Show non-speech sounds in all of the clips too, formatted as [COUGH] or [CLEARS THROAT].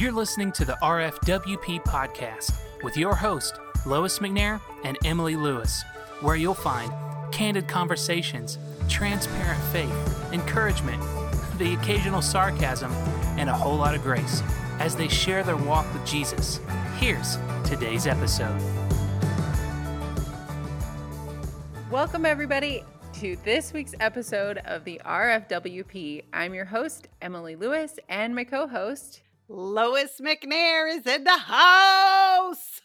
You're listening to the RFWP podcast with your host, Lois McNair and Emily Lewis, where you'll find candid conversations, transparent faith, encouragement, the occasional sarcasm, and a whole lot of grace as they share their walk with Jesus. Here's today's episode. Welcome, everybody, to this week's episode of the RFWP. I'm your host, Emily Lewis, and my co host, Lois McNair is in the house.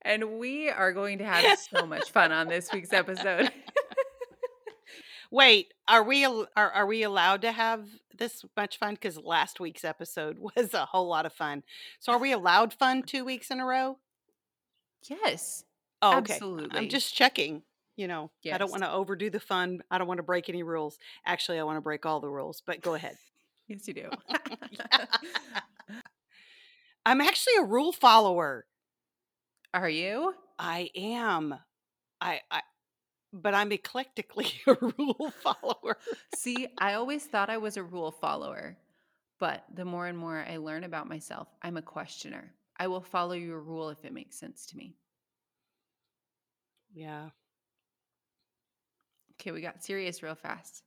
And we are going to have so much [LAUGHS] fun on this week's episode. Wait, are we are are we allowed to have this much fun? Because last week's episode [LAUGHS] was a whole lot of fun. So are we allowed fun two weeks in a row? Yes. Oh, okay. Absolutely. I'm just checking. You know, I don't want to overdo the fun. I don't want to break any rules. Actually, I want to break all the rules. But go ahead. Yes, you do. [LAUGHS] [LAUGHS] I'm actually a rule follower. Are you? I am. I, I but I'm eclectically [LAUGHS] a rule follower. See, I always thought I was a rule follower, but the more and more I learn about myself, I'm a questioner. I will follow your rule if it makes sense to me. Yeah. Okay, we got serious real fast.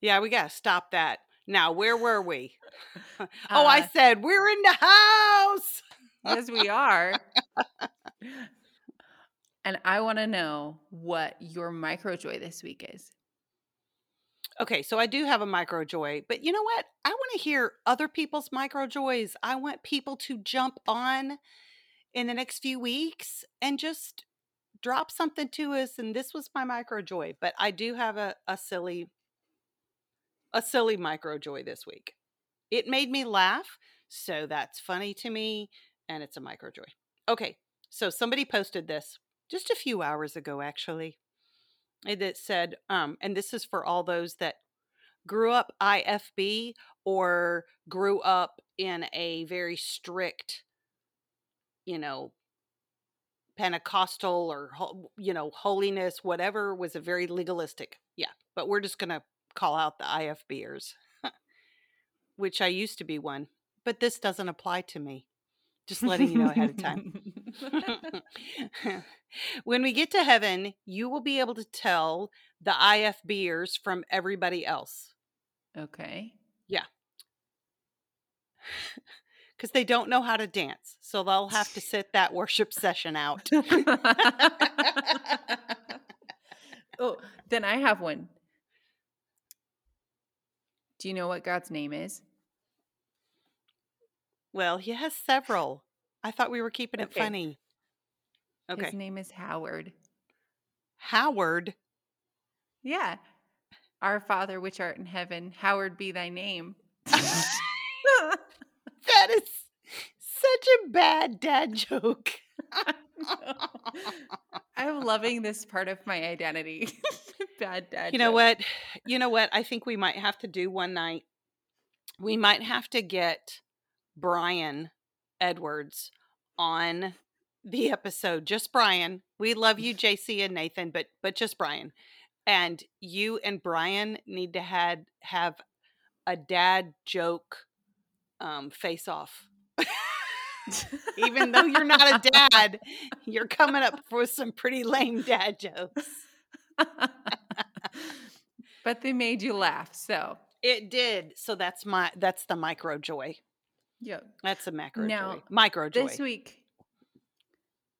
Yeah, we got to stop that. Now, where were we? [LAUGHS] oh, I Uh, said we're in the house. Yes, we are. [LAUGHS] and I want to know what your micro joy this week is. Okay, so I do have a micro joy, but you know what? I want to hear other people's micro joys. I want people to jump on in the next few weeks and just drop something to us. And this was my micro joy, but I do have a, a silly, a silly micro joy this week. It made me laugh, so that's funny to me, and it's a micro joy. Okay, so somebody posted this just a few hours ago, actually. It said, um, and this is for all those that grew up IFB or grew up in a very strict, you know, Pentecostal or you know holiness, whatever was a very legalistic. Yeah, but we're just gonna call out the IFBers, [LAUGHS] which I used to be one, but this doesn't apply to me. Just letting you know ahead of time. [LAUGHS] [LAUGHS] when we get to heaven, you will be able to tell the IFBers from everybody else okay. Yeah. because they don't know how to dance. So they'll have to sit that worship session out. oh, then I have one. Do you know what God's name is? well, he has several. I thought we were keeping it funny. Okay. His name is Howard. Howard. Yeah. Our Father which art in heaven, Howard be thy name. [LAUGHS] [LAUGHS] That is such a bad dad joke. [LAUGHS] [LAUGHS] I'm loving this part of my identity. [LAUGHS] Bad dad. you know joke. what? You know what? I think we might have to do one night. We might have to get Brian Edwards on the episode. Just Brian. We love you, [LAUGHS] JC and Nathan, but but just Brian. And you and Brian need to had have a dad joke um, face off. Even though you're not a dad, you're coming up with some pretty lame dad jokes. but they made you laugh. So, It did. So that's my that's the micro joy. yeah. That's a macro Now, joy. Micro joy. This week,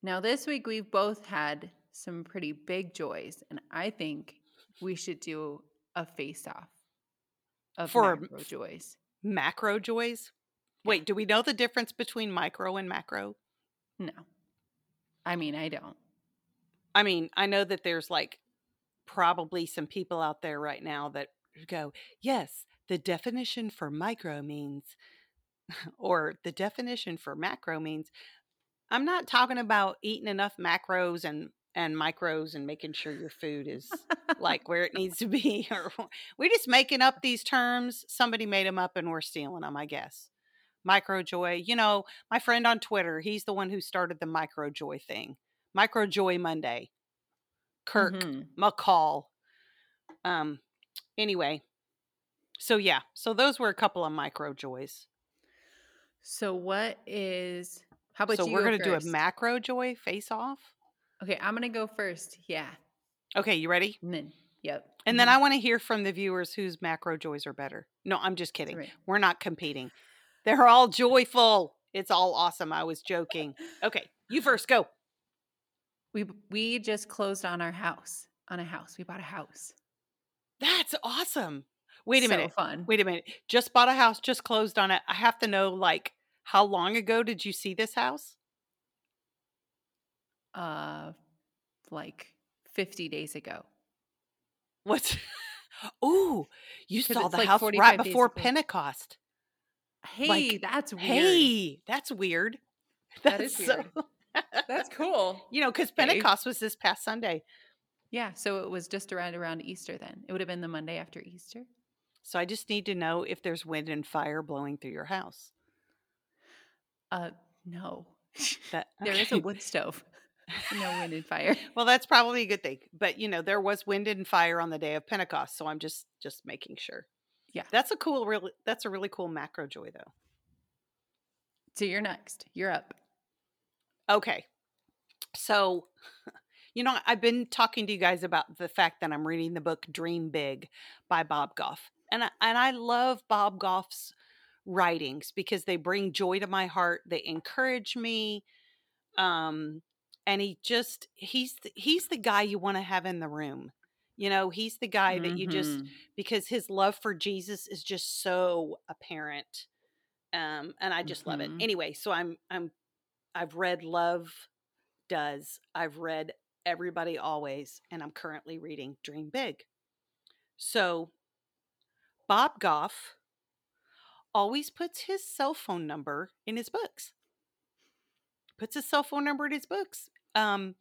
now this week we've both had some pretty big joys, and I think we should do a face-off of For- macro joys. macro joys. Wait, do we know the difference between micro and macro? No, I mean I don't. I mean, I know that there's like probably some people out there right now that go, yes, the definition for micro means, [LAUGHS] or the definition for macro means. I'm not talking about eating enough macros and and micros and making sure your food is like where it needs to be. [LAUGHS] Or we're just making up these terms. Somebody made them up and we're stealing them, I guess. Micro joy. You know, my friend on Twitter, he's the one who started the micro joy thing. Micro Joy Monday. Kirk Mhm. McCall. Um anyway. So yeah, so those were a couple of micro joys. So what is how about So we're going to do a macro joy face off. Okay, I'm gonna go first. Yeah. Okay, you ready? And then yep. And then mhm, I want to hear from the viewers whose macro joys are better. No, I'm just kidding. right. We're not competing. They're all joyful. It's all awesome. I was joking. Okay, you first go. We we just closed on our house. On a house. We bought a house. That's awesome. Wait a So minute. fun. Wait a minute. Just bought a house, just closed on it. I have to know like how long ago did you see this house? Uh like 50 days ago. What? [LAUGHS] Ooh, you saw the like house right before. Pentecost. Hey, that's weird. Hey, that's weird. [LAUGHS] That is That's so- weird. That's cool. [LAUGHS] you know, because Okay. Pentecost was this past Sunday. Yeah, so it was just around around Easter then. It would have been the Monday after Easter. So I just need to know if there's wind and fire blowing through your house. Uh no. That [LAUGHS] There is a wood stove. No wind and fire. Well, that's probably a good thing. But you know, there was wind and fire on the day of Pentecost, so I'm just just making sure. Yeah. That's a cool really that's a really cool macro joy though. So you're next. You're up. Okay. So, [LAUGHS] you know, I've been talking to you guys about the fact that I'm reading the book Dream Big by Bob Goff. And I, and I love Bob Goff's writings because they bring joy to my heart. They encourage me. Um and he just he's the, he's the guy you want to have in the room. You know, he's the guy that you just Mhm. because his love for Jesus is just so apparent. Um, and I just love it. Mhm. Anyway, so I'm I'm I've read Love Does. I've read Everybody Always, and I'm currently reading Dream Big. So Bob Goff always puts his cell phone number in his books. Puts his cell phone number in his books. Um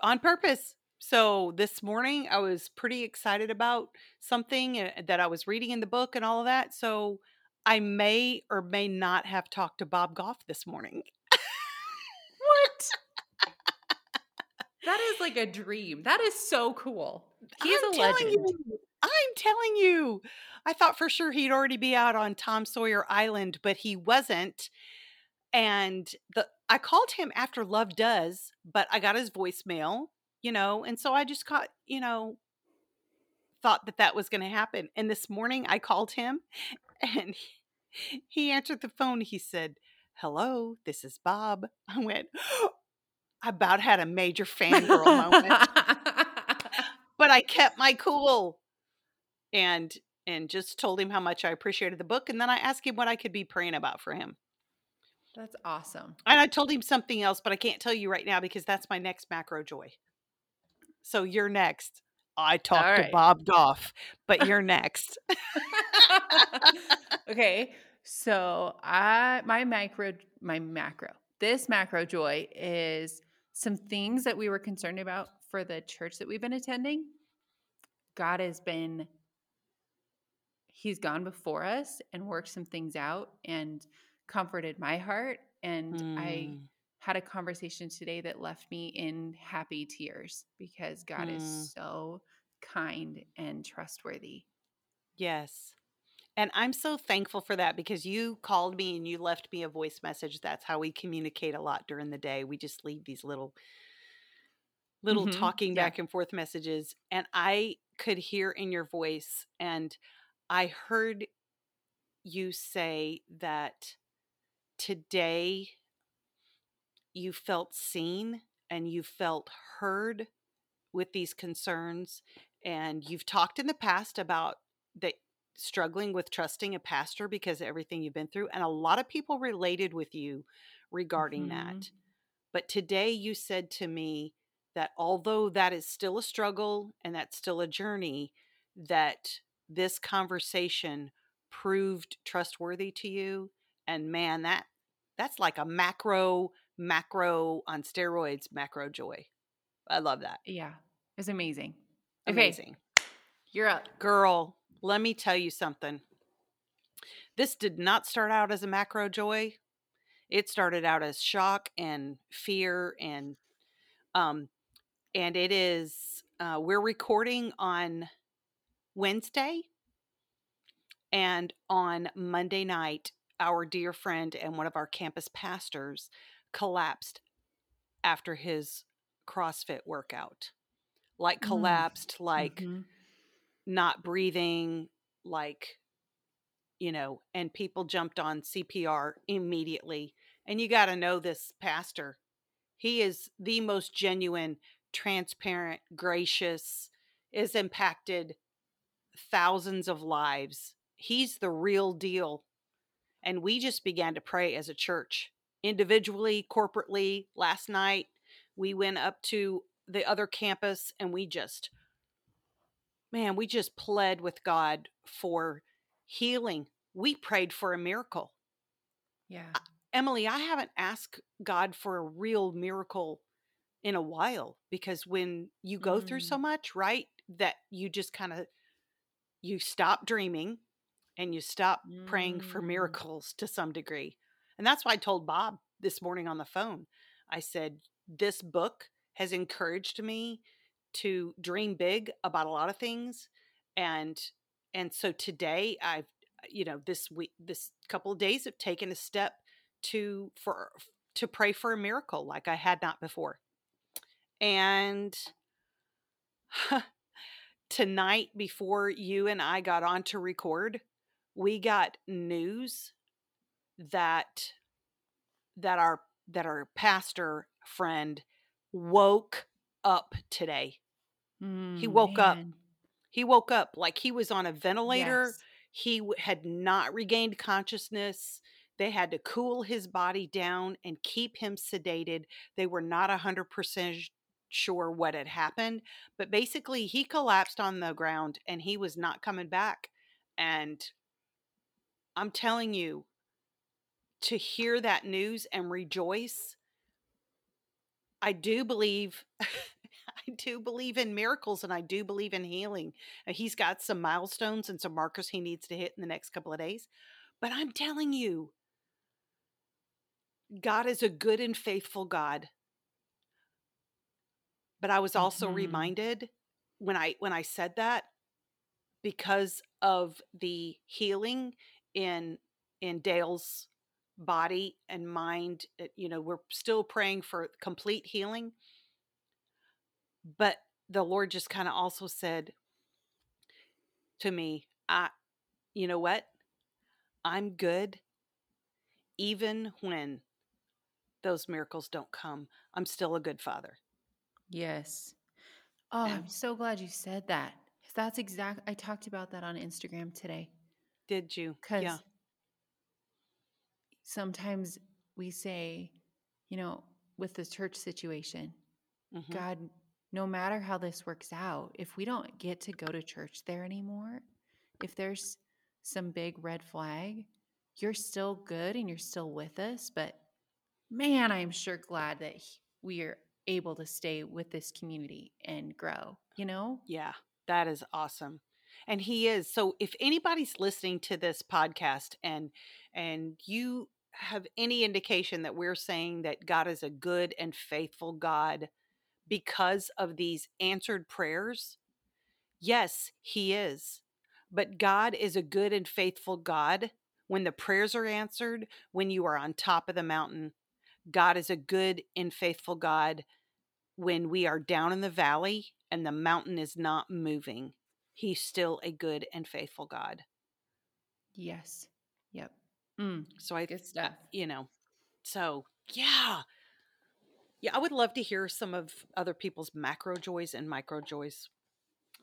on purpose. So this morning I was pretty excited about something uh, that I was reading in the book and all of that. So I may or may not have talked to Bob Goff this morning. What? that is like a dream. That is so cool. He's I'm a telling legend. you, I'm telling you. I thought for sure he'd already be out on Tom Sawyer Island, but he wasn't. And the I called him after Love Does, but I got his voicemail, you know, and so I just caught you know, thought that that was going to happen. And this morning I called him [LAUGHS] and he, he answered the phone. He said, Hello, this is Bob. I went, [GASPS] I about had a major fangirl moment, [LAUGHS] but I kept my cool and and just told him how much I appreciated the book. And then I asked him what I could be praying about for him. That's awesome. And I told him something else, but I can't tell you right now because that's my next macro joy. So you're next. I talked to. Bob Goff, but you're next. [LAUGHS] okay. So I my macro my macro. This macro joy is some things that we were concerned about for the church that we've been attending. God has been he's gone before us and worked some things out and comforted my heart and I Mm, had a conversation today that left me in happy tears because God Mm. is so kind and trustworthy. yes. And I'm so thankful for that because you called me and you left me a voice message. That's how we communicate a lot during the day. We just leave these little little Mhm, talking yeah. back and forth messages and I could hear in your voice and I heard you say that today you felt seen and you felt heard with these concerns and you've talked in the past about that struggling with trusting a pastor because of everything you've been through and a lot of people related with you regarding that Mhm. but today you said to me that although that is still a struggle and that's still a journey that this conversation proved trustworthy to you and man that that's like a macro macro on steroids macro joy i love that Yeah. It's amazing. Okay. amazing You're up. girl let me tell you something this did not start out as a macro joy it started out as shock and fear and um and it is uh we're recording on wednesday and on monday night our dear friend and one of our campus pastors collapsed after his CrossFit workout. Like Mm. collapsed, like Mhm. not breathing, like, you know, and people jumped on CPR immediately. And you got to know this pastor. He is the most genuine, transparent, gracious, is impacted thousands of lives. He's the real deal. And we just began to pray as a church, individually, corporately. Last night, we went up to the other campus and we just, man, we just pled with God for healing. We prayed for a miracle. Yeah. Emily, I haven't asked God for a real miracle in a while because when you go through so much, right, that you just kind of you stop dreaming and you stop praying for Mm. miracles to some degree. And that's why I told Bob this morning on the phone. I said, This book has encouraged me to dream big about a lot of things. And and so today I've you know, this week this couple of days have taken a step to for to pray for a miracle like I had not before. And [SIGHS] tonight before you and I got on to record, we got news that that our that our pastor friend woke up today. He Mm, woke up. He woke up like he was on a ventilator. Yes. He w- had not regained consciousness. They had to cool his body down and keep him sedated. They were not 100% sure what had happened, but basically he collapsed on the ground and he was not coming back. And I'm telling you, to hear that news and rejoice, I do believe. [LAUGHS] I do believe in miracles and I do believe in healing. Uh, He's got some milestones and some markers he needs to hit in the next couple of days. But I'm telling you, God is a good and faithful God. But I was also Mhm. reminded when I when I said that because of the healing in in Dale's body and mind, uh, you know, we're still praying for complete healing. But the Lord just kind of also said to me, I you know what? I'm good even when those miracles don't come. I'm still a good father. Yes. Oh, And I'm [CLEARS THROAT] so glad you said that. 'Cause That's exact. I talked about that on Instagram today. did you? Because Yeah. Sometimes we say, you know, with the church situation, mhm. God, no matter how this works out, if we don't get to go to church there anymore, if there's some big red flag, you're still good and you're still with us. But man, I'm sure glad that we are able to stay with this community and grow, you know? Yeah, that is awesome. And he is. So if anybody's listening to this podcast and and you have any indication that we're saying that God is a good and faithful God because of these answered prayers, yes, he is. But God is a good and faithful God when the prayers are answered, when you are on top of the mountain. God is a good and faithful God when we are down in the valley and the mountain is not moving. He's still a good and faithful God. Yes. Yep. Mm, So I, good stuff. you know, so yeah. Yeah, I would love to hear some of other people's macro joys and micro joys.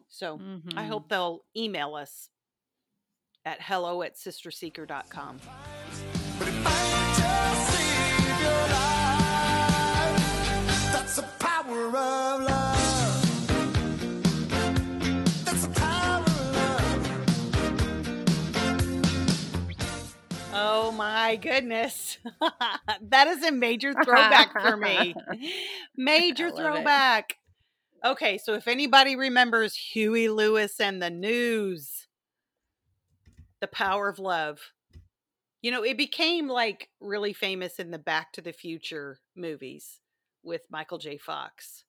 So I Mhm. hope they'll email us at hello at sisterseeker.com. But if I my goodness. [LAUGHS] that is a major throwback for me. [LAUGHS] Major love it. throwback. Okay, so if anybody remembers Huey Lewis and the news, The Power of Love. You know, it became like really famous in the Back to the Future movies with Michael J. Fox.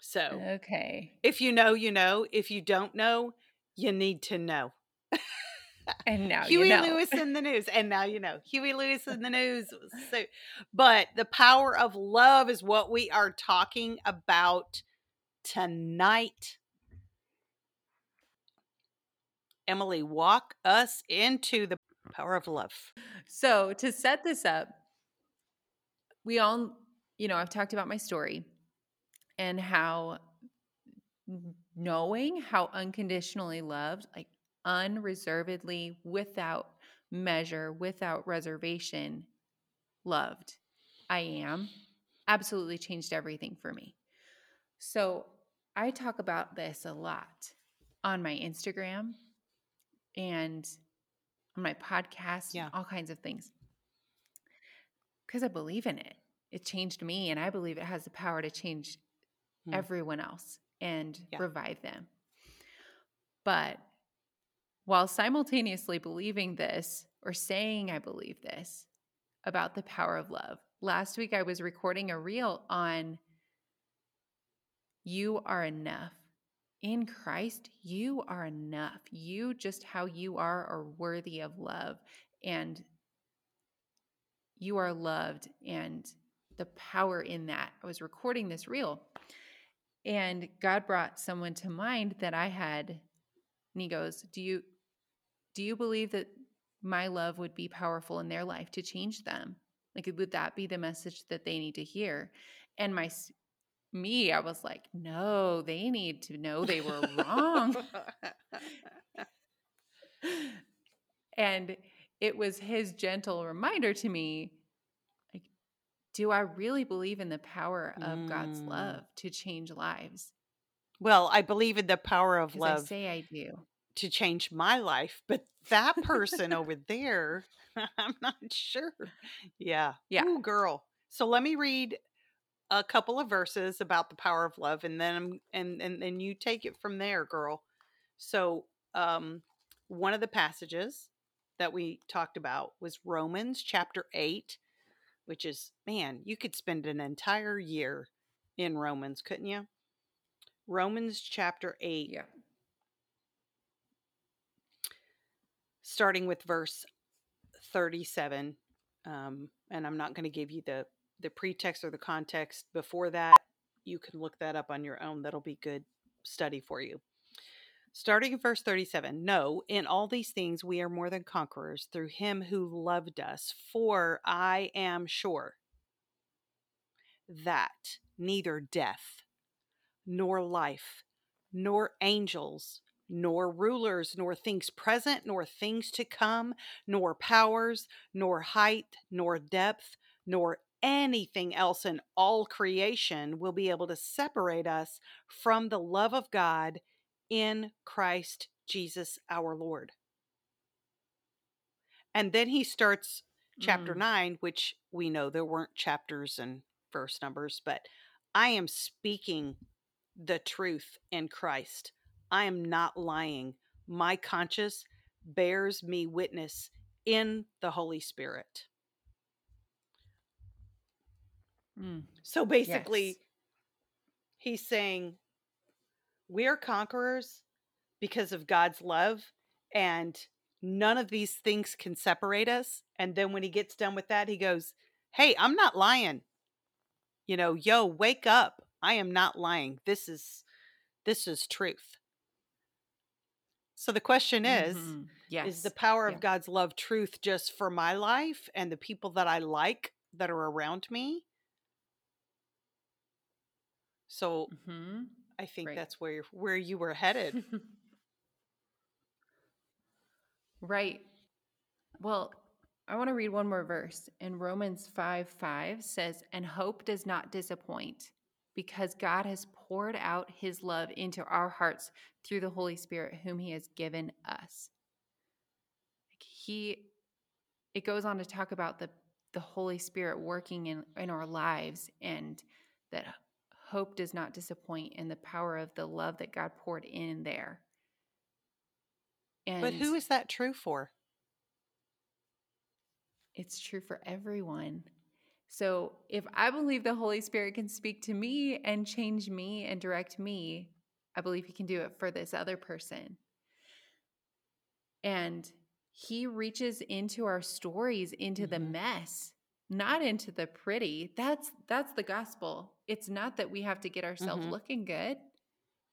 So, Okay. if you know, you know. If you don't know, you need to know. [LAUGHS] And now Huey you know. Huey Lewis in the news, and now you know Huey Lewis in the news. [LAUGHS] So, but the power of love is what we are talking about tonight. Emily, walk us into the power of love. So to set this up, we all, you know, I've talked about my story and how knowing how unconditionally loved, like unreservedly, without measure, without reservation, loved I am, absolutely changed everything for me. So I talk about this a lot on my Instagram and on my podcast, Yeah. all kinds of things. Because I believe in it. It changed me, and I believe it has the power to change Hmm. everyone else and Yeah. revive them. But while simultaneously believing this or saying I believe this about the power of love, last week I was recording a reel on you are enough. In Christ, you are enough. You, just how you are, are worthy of love. And you are loved. And the power in that. I was recording this reel, and God brought someone to mind that I had. And He goes, Do you do you believe that my love would be powerful in their life to change them? Like, would that be the message that they need to hear? And my me, I was like, no, they need to know they were wrong. [LAUGHS] and it was his gentle reminder to me like, do I really believe in the power of God's Mm. love to change lives? well, I believe in the power of Because I love say I do. To change my life, but that person [LAUGHS] over there, [LAUGHS] I'm not sure. Yeah. Yeah. Ooh, girl. So let me read a couple of verses about the power of love and then I'm- and and then you take it from there, girl. So, um one of the passages that we talked about was Romans chapter 8, which is man, you could spend an entire year in Romans, couldn't you? Romans chapter 8 Yeah. Starting with verse 37 um, and i'm not going to give you the the pretext or the context before that. You can look that up on your own. That'll be good study for you. Starting in verse 37 no in all these things we are more than conquerors through him who loved us for i am sure that neither death nor life nor angels nor rulers, nor things present, nor things to come, nor powers, nor height, nor depth, nor anything else in all creation will be able to separate us from the love of God in Christ Jesus our Lord. And then he starts chapter Mm. 9, which we know there weren't chapters and verse numbers, but I am speaking the truth in Christ. I am not lying. My conscience bears me witness in the Holy Spirit. Mm. So basically, Yes. he's saying we are conquerors because of God's love, and none of these things can separate us. And then when he gets done with that, he goes, Hey, I'm not lying. You know, yo, wake up. I am not lying. This is this is truth. So the question is, Mhm. yes. is the power of Yeah. God's love truth just for my life and the people that I like that are around me? So Mhm. I think Right. that's where where you were headed. [LAUGHS] right. Well, I want to read one more verse. In Romans 5 5 says, And hope does not disappoint because God has poured out his love into our hearts through the Holy Spirit, whom he has given us. He, it goes on to talk about the, the Holy Spirit working in, in our lives and that hope does not disappoint and the power of the love that God poured in there. And but who is that true for? it's true for everyone. So if I believe the Holy Spirit can speak to me and change me and direct me, I believe he can do it for this other person. And he reaches into our stories, into the Mhm. mess, not into the pretty. That's that's the gospel. It's not that we have to get ourselves Mhm. looking good.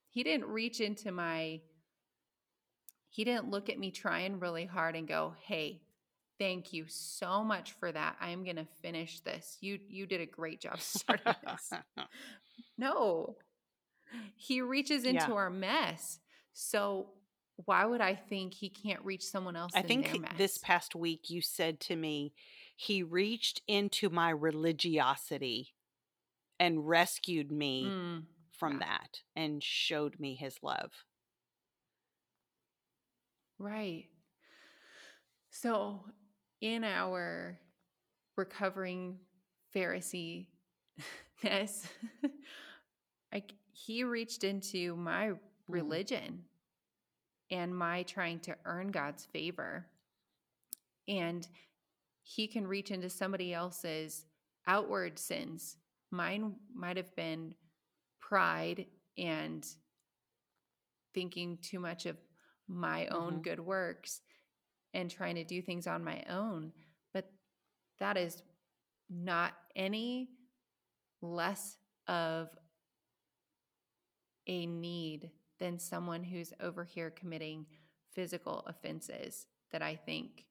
He didn't reach into my he didn't look at me trying really hard and go, "Hey, thank you so much for that. I am going to finish this. You you did a great job [LAUGHS] starting this." [LAUGHS] No. He reaches into Yeah. our mess. So why would I think he can't reach someone else I in think this past week you said to me, he reached into my religiosity and rescued me Mm, from yeah. that and showed me his love. right. So in our recovering Pharisee ness, [LAUGHS] like he reached into my religion and my trying to earn God's favor. And he can reach into somebody else's outward sins. Mine might have been pride and thinking too much of my own Mhm. good works and trying to do things on my own. But that is not any less of a need than someone who's over here committing physical offenses that I think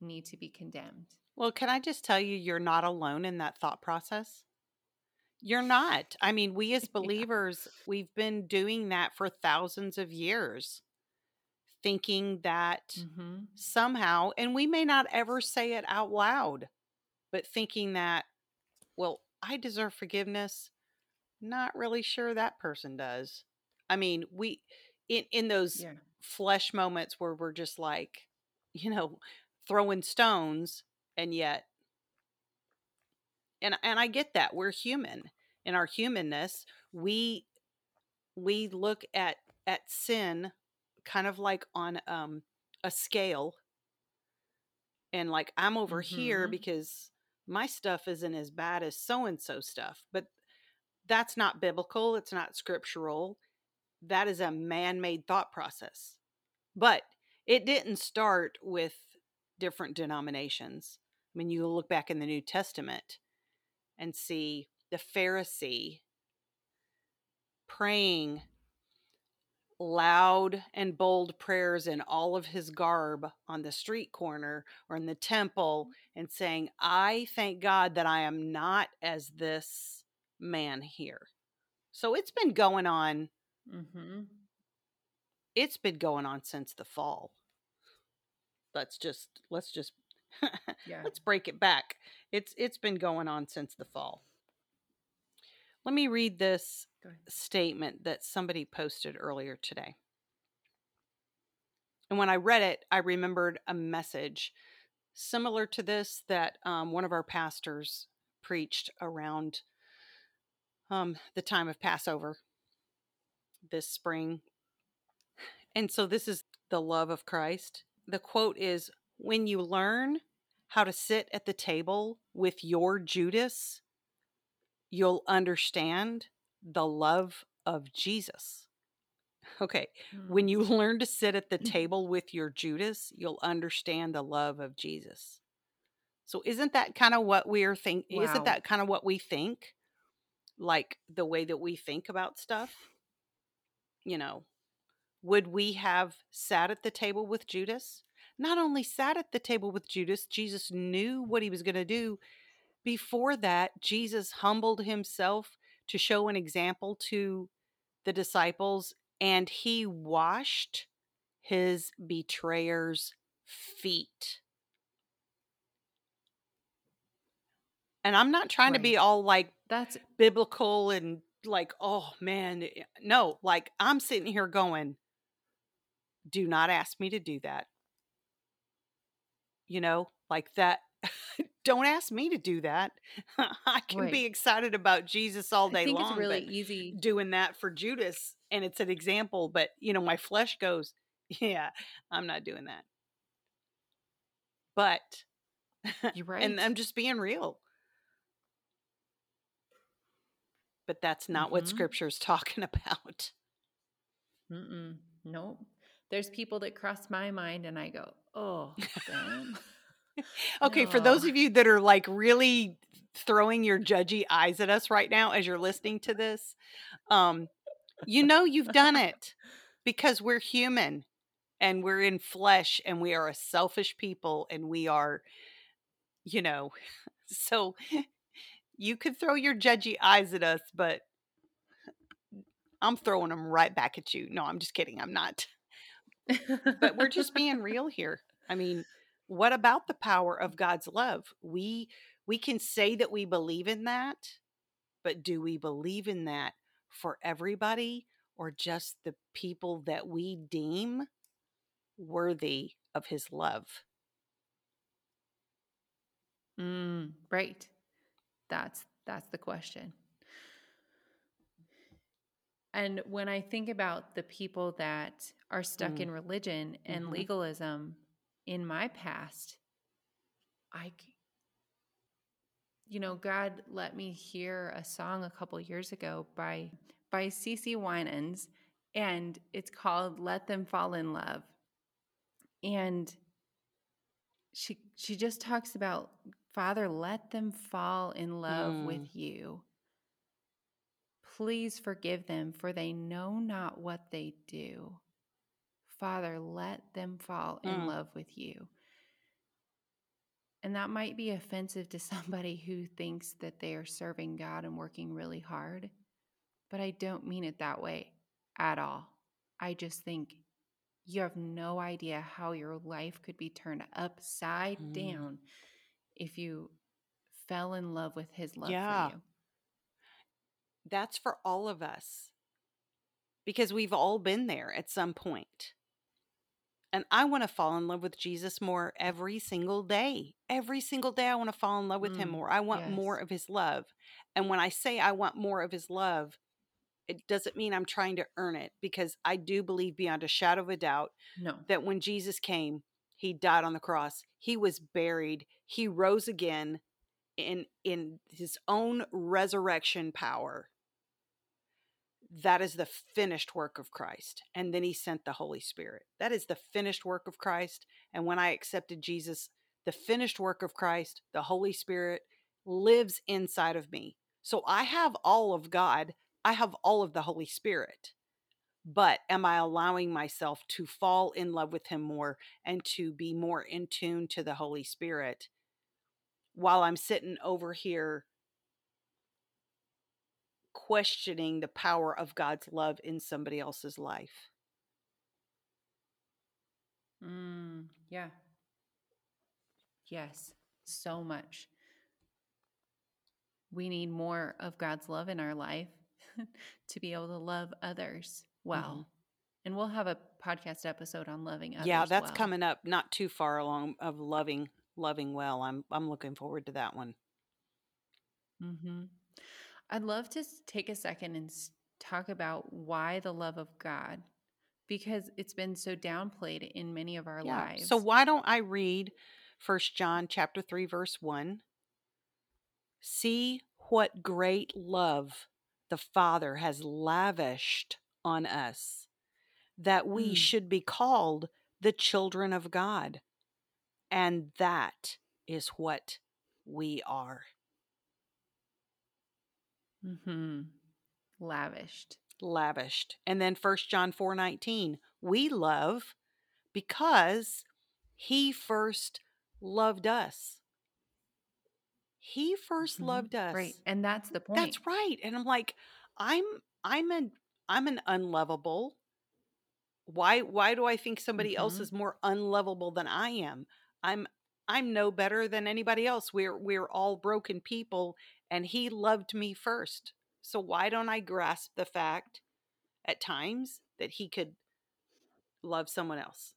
need to be condemned. Well, can I just tell you, you're not alone in that thought process? You're not. I mean, we as [LAUGHS] Yeah. believers, we've been doing that for thousands of years, thinking that Mm-hmm. somehow, and we may not ever say it out loud, but thinking that, well, I deserve forgiveness. Not really sure that person does. I mean, we in in those Yeah. flesh moments where we're just like, you know, throwing stones, and yet, and and I get that we're human. In our humanness, we we look at at sin kind of like on um a scale and like I'm over here Mhm. because my stuff isn't as bad as so and so stuff. But that's not biblical, it's not scriptural. That is a man-made thought process. But it didn't start with different denominations. I mean, you look back in the New Testament and see the Pharisee praying loud and bold prayers in all of his garb on the street corner or in the temple and saying, I thank God that I am not as this man here. So it's been going on, Mm-hmm. it's been going on since the fall. Let's just let's just [LAUGHS] Yeah. let's break it back. It's it's been going on since the fall. Let me read this. Statement that somebody posted earlier today. And when I read it, I remembered a message similar to this that um, one of our pastors preached around um, the time of Passover this spring. And so this is the love of Christ. The quote is When you learn how to sit at the table with your Judas, you'll understand the love of Jesus. Okay, when you [LAUGHS] learn to sit at the Mhm. table with your Judas, you'll understand the love of Jesus. So isn't that kind of what we're think Wow. isn't that kind of what we think? Like the way that we think about stuff? You know, would we have sat at the table with Judas? Not only sat at the table with Judas, Jesus knew what he was going to do. Before that, Jesus humbled himself to show an example to the disciples, and he washed his betrayer's feet. And I'm not trying to be all like That's biblical and like, oh man, eh, no, like I'm sitting here going, do not ask me to do that. You know, like that. [LAUGHS] Don't ask me to do that. [LAUGHS] I can Right. be excited about Jesus all day long, it's really easy. doing that for Judas and it's an example, but you know, my flesh goes, [LAUGHS] yeah, I'm not doing that. But, You're right. and I'm just being real. But that's not what Mhm. scripture's talking about. Mm-mm. Nope. there's people that cross my mind and I go, oh, them. Okay, for those of you that are like really throwing your judgy eyes at us right now as you're listening to this, um, you know you've done it because we're human and we're in flesh and we are a selfish people and we are, you know, [LAUGHS] so you could throw your judgy eyes at us, but I'm throwing them right back at you. No, I'm just kidding. I'm not. but we're just [LAUGHS] being real here. I mean, what about the power of God's love? We we can say that we believe in that, but do we believe in that for everybody or just the people that we deem worthy of his love? Mm, right. That's that's the question. And when I think about the people that are stuck Mm. in religion and Mhm. legalism in my past, I, you know, God let me hear a song a couple years ago by by CeCe Winans and it's called Let Them Fall in Love. And she she just talks about Father, let them fall in love Mm. with you. Please forgive them, for they know not what they do. Father, let them fall in Mm. love with you. And that might be offensive to [LAUGHS] somebody who thinks that they are serving God and working really hard, but I don't mean it that way at all. I just think you have no idea how your life could be turned upside Mm. down if you fell in love with his love Yeah. for you. That's for all of us because we've all been there at some point. And I want to fall in love with Jesus more every single day. Every single day, I want to fall in love with him Mm, more. I want more of his love. And when I say I want more of his love, it doesn't mean I'm trying to earn it because I do believe beyond a shadow of a doubt No. that when Jesus came, he died on the cross, he was buried, he rose again in in his own resurrection power. That is the finished work of Christ. And then he sent the Holy Spirit. That is the finished work of Christ. And when I accepted Jesus, the finished work of Christ, the Holy Spirit lives inside of me. So I have all of God, I have all of the Holy Spirit. But am I allowing myself to fall in love with him more and to be more in tune to the Holy Spirit while I'm sitting over here questioning the power of God's love in somebody else's life? Mm, yeah. Yes, so much. We need more of God's love in our life [LAUGHS] to be able to love others well. And we'll have a podcast episode on loving others. Mm-hmm. yeah, that's well. coming up not too far along of loving loving well. I'm I'm looking forward to that one. hmm I'd love to take a second and talk about why the love of God, because it's been so downplayed in many of our Yeah. lives. So why don't I read First John chapter 3 verse 1? See what great love the Father has lavished on us that we Mm. should be called the children of God. And that is what we are. Hmm lavished. Lavished. And then First John 4:19, we love because he first loved us. He 1st Mhm. loved us. Right. And that's the point. That's right. And I'm like, I'm I'm an I'm an unlovable. Why why do I think somebody else Mhm. is more unlovable than I am? I'm I'm no better than anybody else. We're we're all broken people and he loved me first. So why don't I grasp the fact at times that he could love someone else?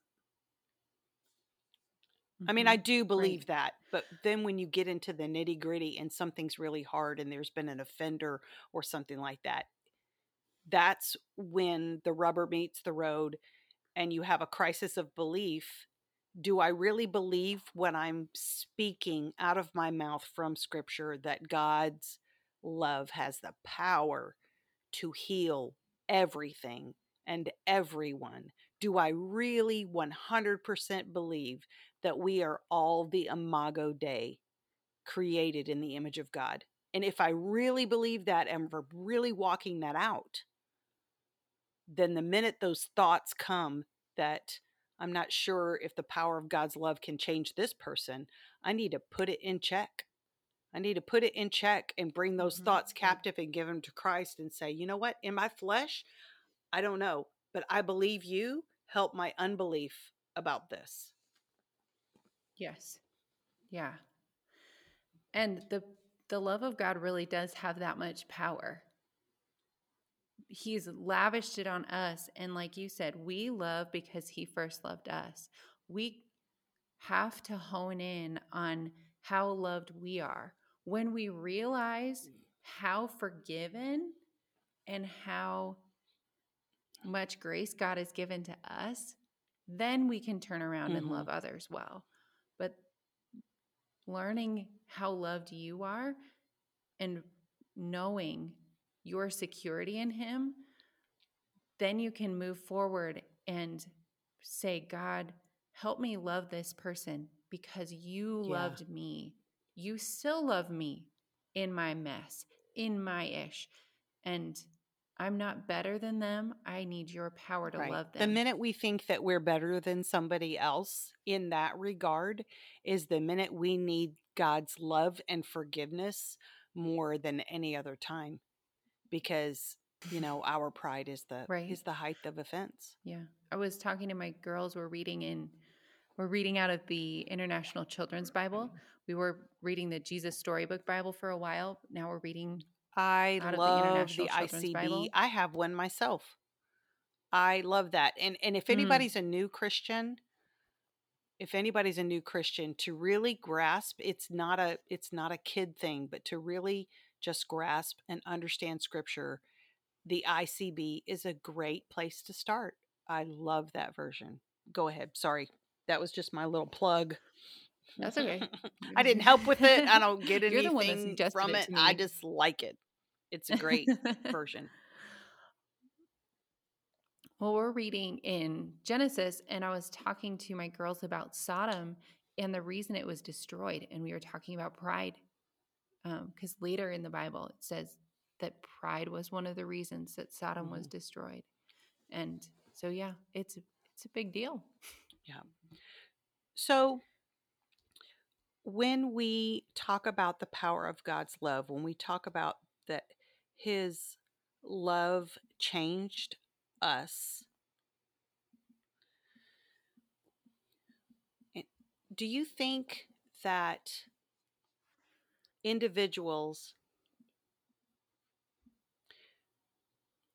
I mean, I Mhm. do believe that, but then when you get into the nitty gritty and something's really hard and there's been an offender or something like that, that's when the rubber meets the road and you have a crisis of belief. Do I really believe when I'm speaking out of my mouth from scripture that God's love has the power to heal everything and everyone, do I really 100% believe that we are all the imago Dei created in the image of God? And if I really believe that and we're really walking that out, then the minute those thoughts come that I'm not sure if the power of God's love can change this person, I need to put it in check. I need to put it in check and bring those Mhm. thoughts captive and give them to Christ and say, you know what? In my flesh, I don't know, but I believe you. Help my unbelief about this. Yes. Yeah. And the the love of God really does have that much power. He's lavished it on us and like you said, we love because he first loved us. We have to hone in on how loved we are. When we realize how forgiven and how much grace God has given to us, then we can turn around and Mhm. love others well. But learning how loved you are and knowing your security in Him, then you can move forward and say, God, help me love this person because you Yeah. loved me. You still love me in my mess, in my ish. And I'm not better than them. I need your power to love them. The minute we think that we're better than somebody else in that regard is the minute we need God's love and forgiveness more than any other time because you know our pride is the Right. is the height of offense. Yeah. I was talking to my girls. We're reading in, we're reading out of the International Children's Bible. We were reading the Jesus Storybook Bible for a while. Now we're reading, I Out of the love International the ICB. Bible? I have one myself. I love that. And and if Mm. anybody's a new Christian, if anybody's a new Christian to really grasp it's not a it's not a kid thing, but to really just grasp and understand scripture, the ICB is a great place to start. I love that version. Go ahead. Sorry. That was just my little plug. That's okay. [LAUGHS] I didn't [LAUGHS] help with it. I don't get You're the one that anything from it it. I just like it. It's a great [LAUGHS] version. Well, we're reading in Genesis, and I was talking to my girls about Sodom and the reason it was destroyed. And we were talking about pride. Um, because later in the Bible, it says that pride was one of the reasons that Sodom was mm. destroyed. And so, yeah, it's, it's a big deal. Yeah. So, when we talk about the power of God's love, when we talk about that His love changed us, do you think that individuals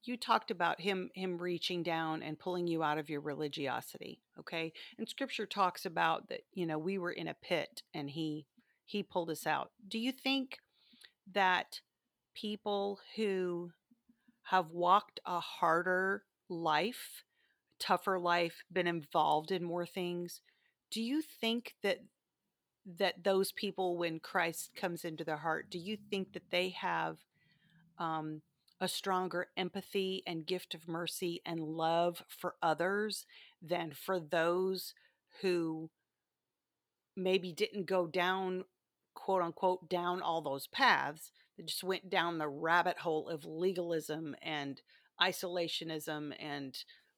you talked about him him reaching down and pulling you out of your religiosity okay? And scripture talks about that you know we were in a pit and he he pulled us out. Do you think that people who have walked a harder life tougher life been involved in more things do you think that that those people when christ comes into their heart do you think that they have um, a stronger empathy and gift of mercy and love for others than for those who maybe didn't go down quote unquote down all those paths that just went down the rabbit hole of legalism and isolationism and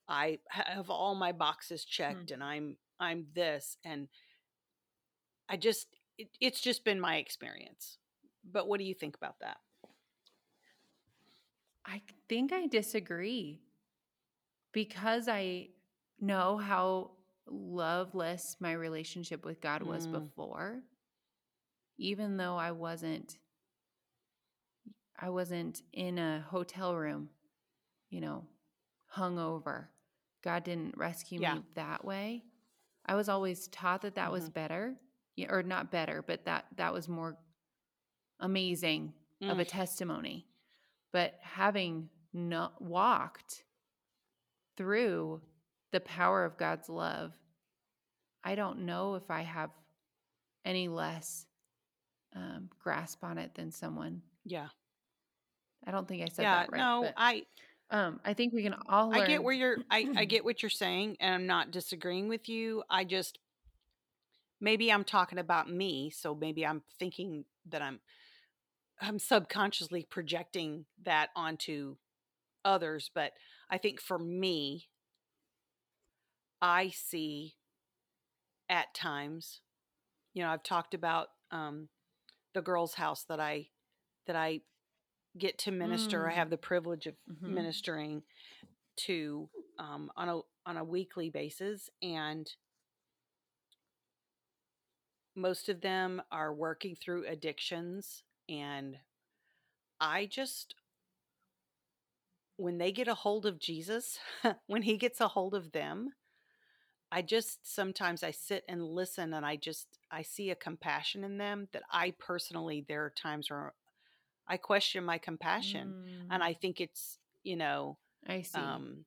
i have all my boxes checked and i'm i'm this and i just it, it's just been my experience but what do you think about that I think I disagree because I know how loveless my relationship with God was Mm. before. Even though I wasn't I wasn't in a hotel room, you know, hungover. God didn't rescue Yeah. me that way. I was always taught that that was better, or not better, but that that was more amazing of a Mm. testimony. But having not walked through the power of God's love, I don't know if I have any less um, grasp on it than someone. yeah I don't think I said yeah that right. no but- i Um, I think we can all. Learn. I get where you're I, I [CLEARS THROAT] get what you're saying and I'm not disagreeing with you. I just maybe I'm talking about me, so maybe I'm thinking that I'm I'm subconsciously projecting that onto others, but I think for me I see at times, you know, I've talked about um the girls' house that I that I get to minister. I Mm. have the privilege of Mhm. ministering to um, on a on a weekly basis, and most of them are working through addictions. And I just, when they get a hold of Jesus, [LAUGHS] when He gets a hold of them, I just sometimes I sit and listen, and I just I see a compassion in them that I personally there are times where I question my compassion, and Mm, I think it's you know I see. um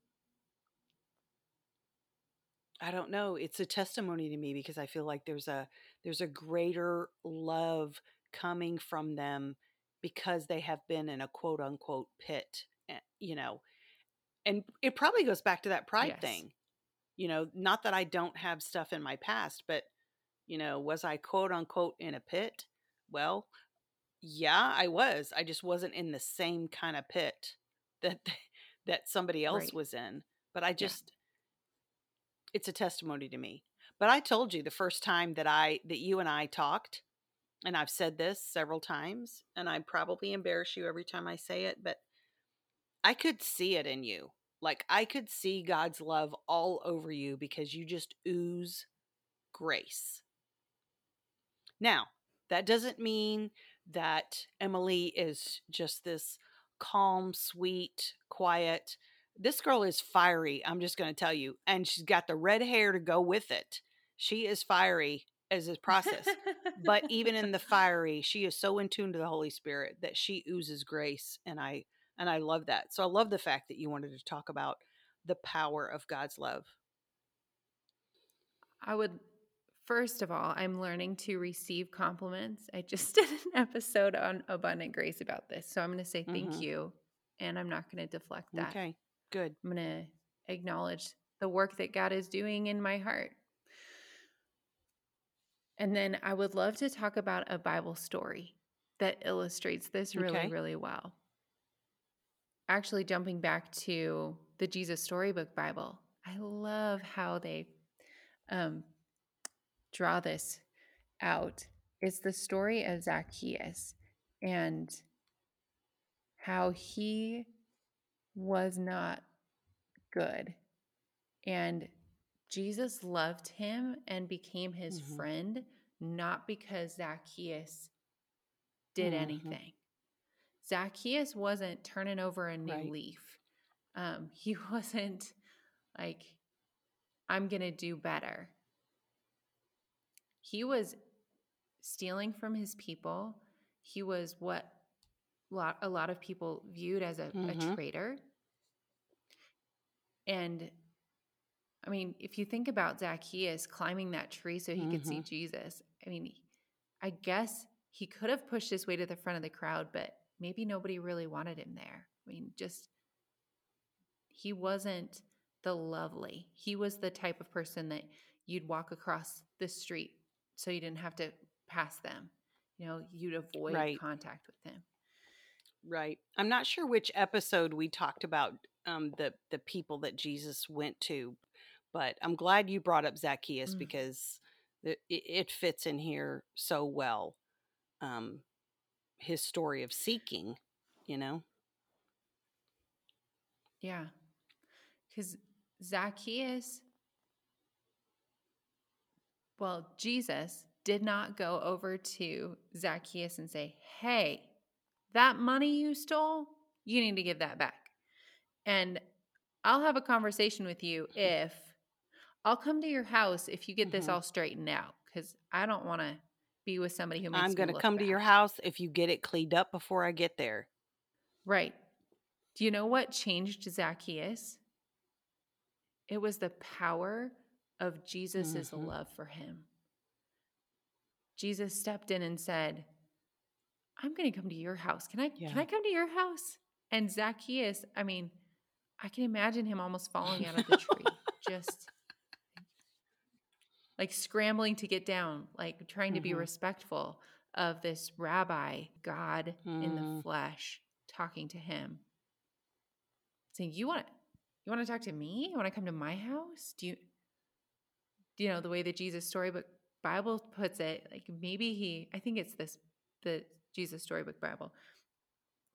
i don't know it's a testimony to me because i feel like there's a there's a greater love coming from them because they have been in a quote unquote pit eh, you know and it probably goes back to that pride Yes. thing you know not that i don't have stuff in my past but you know was i quote unquote in a pit well yeah i was i just wasn't in the same kind of pit that that somebody else Right. was in but i just it's a testimony to me but i told you the first time that i that you and i talked and i've said this several times and i probably embarrass you every time i say it but i could see it in you. Like i could see god's love all over you because you just ooze grace. Now that doesn't mean that emily is just this calm sweet quiet this girl is fiery i'm just going to tell you and she's got the red hair to go with it she is fiery as a process but even in the [LAUGHS] fiery she is so in tune to the holy spirit that she oozes grace and i and i love that so i love the fact that you wanted to talk about the power of god's love I would, first of all, I'm learning to receive compliments. I just [LAUGHS] did an episode on abundant grace about this. So I'm going to say thank Mhm. you. And I'm not going to deflect that. okay good I'm going to acknowledge the work that God is doing in my heart. And then I would love to talk about a Bible story that illustrates this really, Okay. really well. Actually, jumping back to the Jesus Storybook Bible, I love how they um, draw this out. It's the story of Zacchaeus and how he was not good. And Jesus loved him and became his Mhm. friend, not because Zacchaeus did Mhm. anything. Zacchaeus wasn't turning over a new Right. leaf. Um, [LAUGHS] he wasn't like, I'm going to do better. He was stealing from his people. He was what lot, a lot of people viewed as a, a Mhm. traitor. And I mean, if you think about Zacchaeus climbing that tree so he could see Mhm. Jesus, I mean, I guess he could have pushed his way to the front of the crowd, but maybe nobody really wanted him there. I mean, just he wasn't the lovely. He was the type of person that you'd walk across the street so you didn't have to pass them. You know, you'd avoid Right. contact with him. Right. I'm not sure which episode we talked about um, the the people that Jesus went to, but I'm glad you brought up Zacchaeus Mm. because it, it it fits in here so well. Um, his story of seeking, you know. Yeah. Because Zacchaeus, well, Jesus did not go over to Zacchaeus and say, Hey, that money you stole, you need to give that back. And I'll have a conversation with you [LAUGHS] if I'll come to your house if you get this Mhm. all straightened out because I don't want to be with somebody who makes I'm going to come to your house if you get it cleaned up before I get there. Right. Do you know what changed Zacchaeus? It was the power of Jesus' Mhm. love for him. Jesus stepped in and said, I'm going to come to your house. Can I can I come to your house? And Zacchaeus, I mean, I can imagine him almost falling out of the tree, [LAUGHS] just like scrambling to get down, like trying to be Mhm. respectful of this rabbi, God in the Mm. flesh, talking to him, saying, "You want you want to talk to me? You want to come to my house? Do you, do you know the way the Jesus storybook Bible puts it? Like maybe he, I think it's this the Jesus storybook Bible.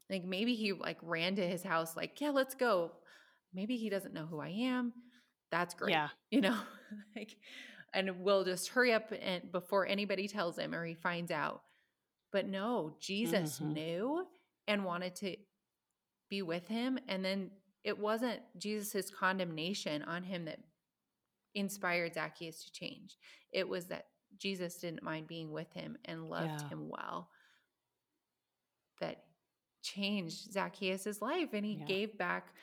Like maybe he like ran to his house, like, yeah, let's go. Maybe he doesn't know who I am. That's great. Yeah. You know, [LAUGHS] like, and we'll just hurry up and before anybody tells him or he finds out. But no, Jesus Mhm. knew and wanted to be with him. And then it wasn't Jesus' condemnation on him that inspired Zacchaeus to change. It was that Jesus didn't mind being with him and loved Yeah. him well. That changed Zacchaeus' life and he Yeah. gave back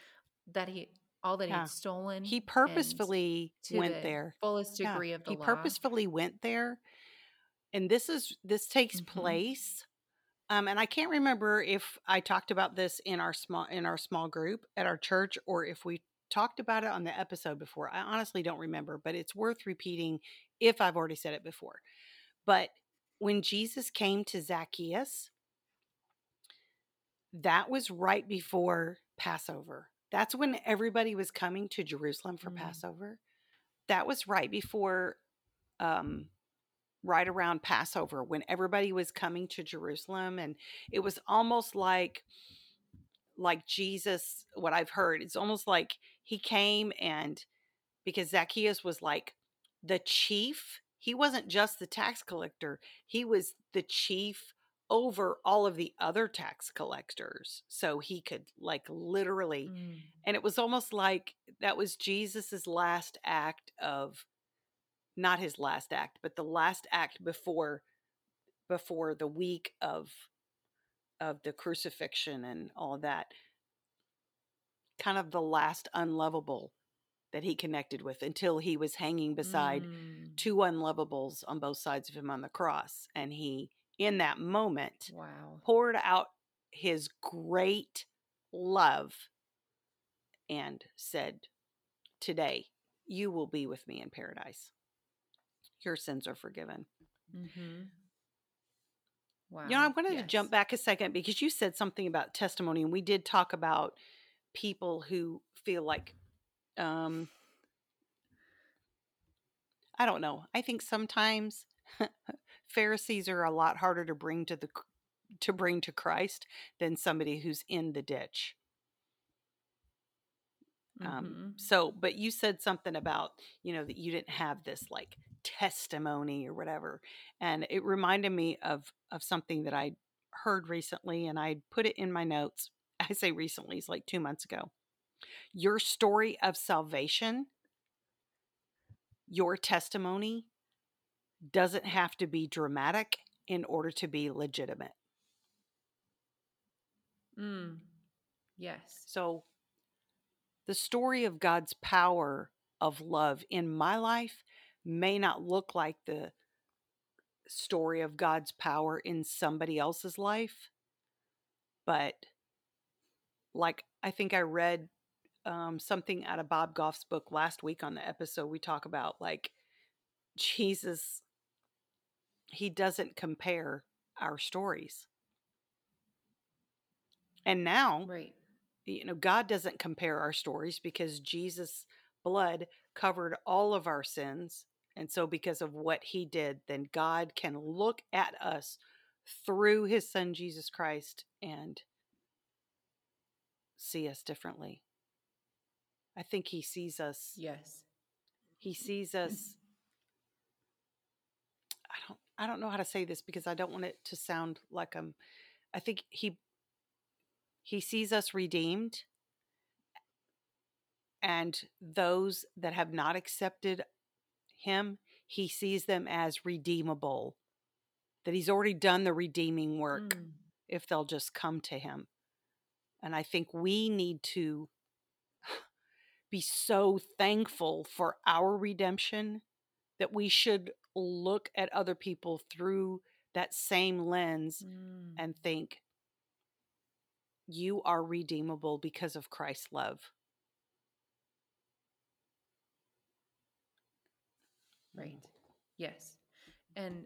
that he all that Yeah. he'd stolen. He purposefully to went the there. Fullest Yeah, degree of the he law. purposefully went there and this is this takes Mhm. place um and i can't remember if i talked about this in our small in our small group at our church or if we talked about it on the episode before i honestly don't remember but it's worth repeating if i've already said it before but when jesus came to zacchaeus that was right before passover that's when everybody was coming to jerusalem for Mm. passover that was right before um right around passover when everybody was coming to jerusalem and it was almost like like jesus what i've heard it's almost like he came and because zacchaeus was like the chief he wasn't just the tax collector he was the chief over all of the other tax collectors so he could like literally Mm. and it was almost like that was jesus's last act of not his last act but the last act before before the week of of the crucifixion and all that kind of the last unlovable that he connected with until he was hanging beside Mm. two unlovables on both sides of him on the cross and he in that moment Wow. poured out his great love and said, Today you will be with me in paradise. Your sins are forgiven. Mm-hmm. Wow. You know, I wanted to jump back a second because you said something about testimony, and we did talk about people who feel like, um, I don't know. I think sometimes [LAUGHS] Pharisees are a lot harder to bring to the to bring to Christ than somebody who's in the ditch. Um, Mhm. so, but you said something about, you know, that you didn't have this like testimony or whatever. And it reminded me of of something that I heard recently and I put it in my notes. [LAUGHS] I say recently, it's like 2 months ago. Your story of salvation, your testimony doesn't have to be dramatic in order to be legitimate. Mm. Yes. So, the story of God's power of love in my life may not look like the story of God's power in somebody else's life, but like I think I read um, something out of Bob Goff's book last week on the episode. We talk about like Jesus, he doesn't compare our stories. And now, Right. you know, God doesn't compare our stories because Jesus' blood covered all of our sins. And so, because of what he did, then God can look at us through his son, Jesus Christ, and see us differently. I think he sees us, Yes. he sees us. [CLEARS THROAT] I don't, I don't know how to say this because I don't want it to sound like I'm, I think he, he sees us redeemed and those that have not accepted him, he sees them as redeemable. That he's already done the redeeming work Mm. if they'll just come to him. And I think we need to be so thankful for our redemption that we should look at other people through that same lens mm. and think, you are redeemable because of Christ's love. Right. Yes. And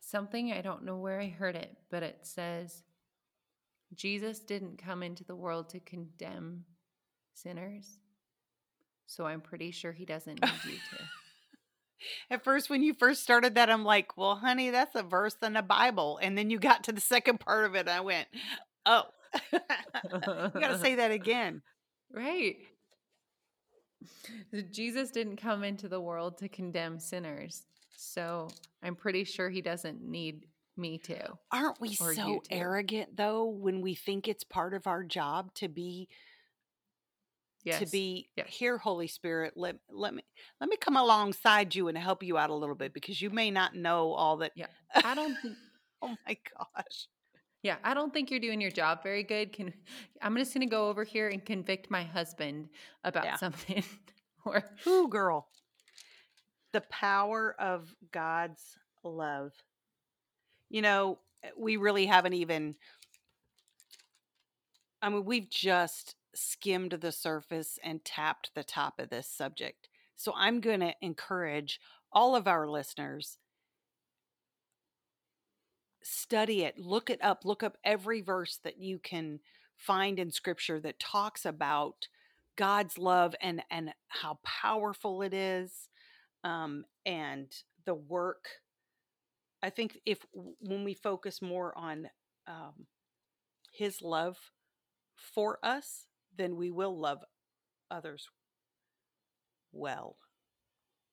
something, I don't know where I heard it, but it says Jesus didn't come into the world to condemn sinners, so I'm pretty sure he doesn't need you to. [LAUGHS] At first, when you first started that, I'm like, well, honey, that's a verse in the Bible. And then you got to the second part of it, and I went, oh, [LAUGHS] you got to say that [LAUGHS] again. Right. Jesus didn't come into the world to condemn sinners. So I'm pretty sure he doesn't need me to. Aren't we so arrogant, though, when we think it's part of our job to be Yes. to be Yes. here holy spirit let let me let me come alongside you and help you out a little bit because you may not know all that Yeah. [LAUGHS] I don't think oh my gosh Yeah, I don't think you're doing your job very good. Can I'm just going to go over here and convict my husband about Yeah. something [LAUGHS] or Who girl the power of god's love you know eh, we really haven't even i mean we've just skimmed the surface and tapped the top of this subject. So i'm going to encourage all of our listeners study it look it up look up every verse that you can find in scripture that talks about god's love and and how powerful it is um and the work. I think if when we focus more on um his love for us then we will love others well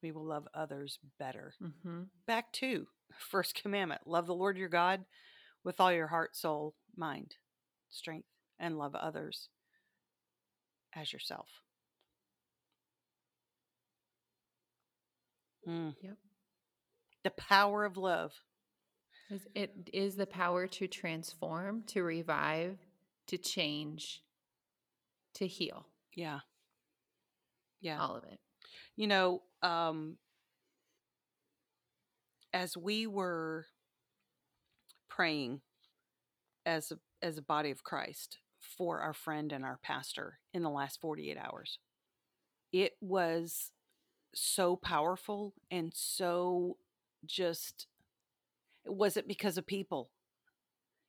we will love others better Mhm. back to [LAUGHS] first commandment love the lord your god with all your heart soul mind strength and love others as yourself Mm. Yep. the power of love It is the power to transform, to revive, to change, to heal. yeah yeah All of it. you know um as we were praying as a, as a body of Christ for our friend and our pastor in the last 48 hours it was so powerful and so just it wasn't because of people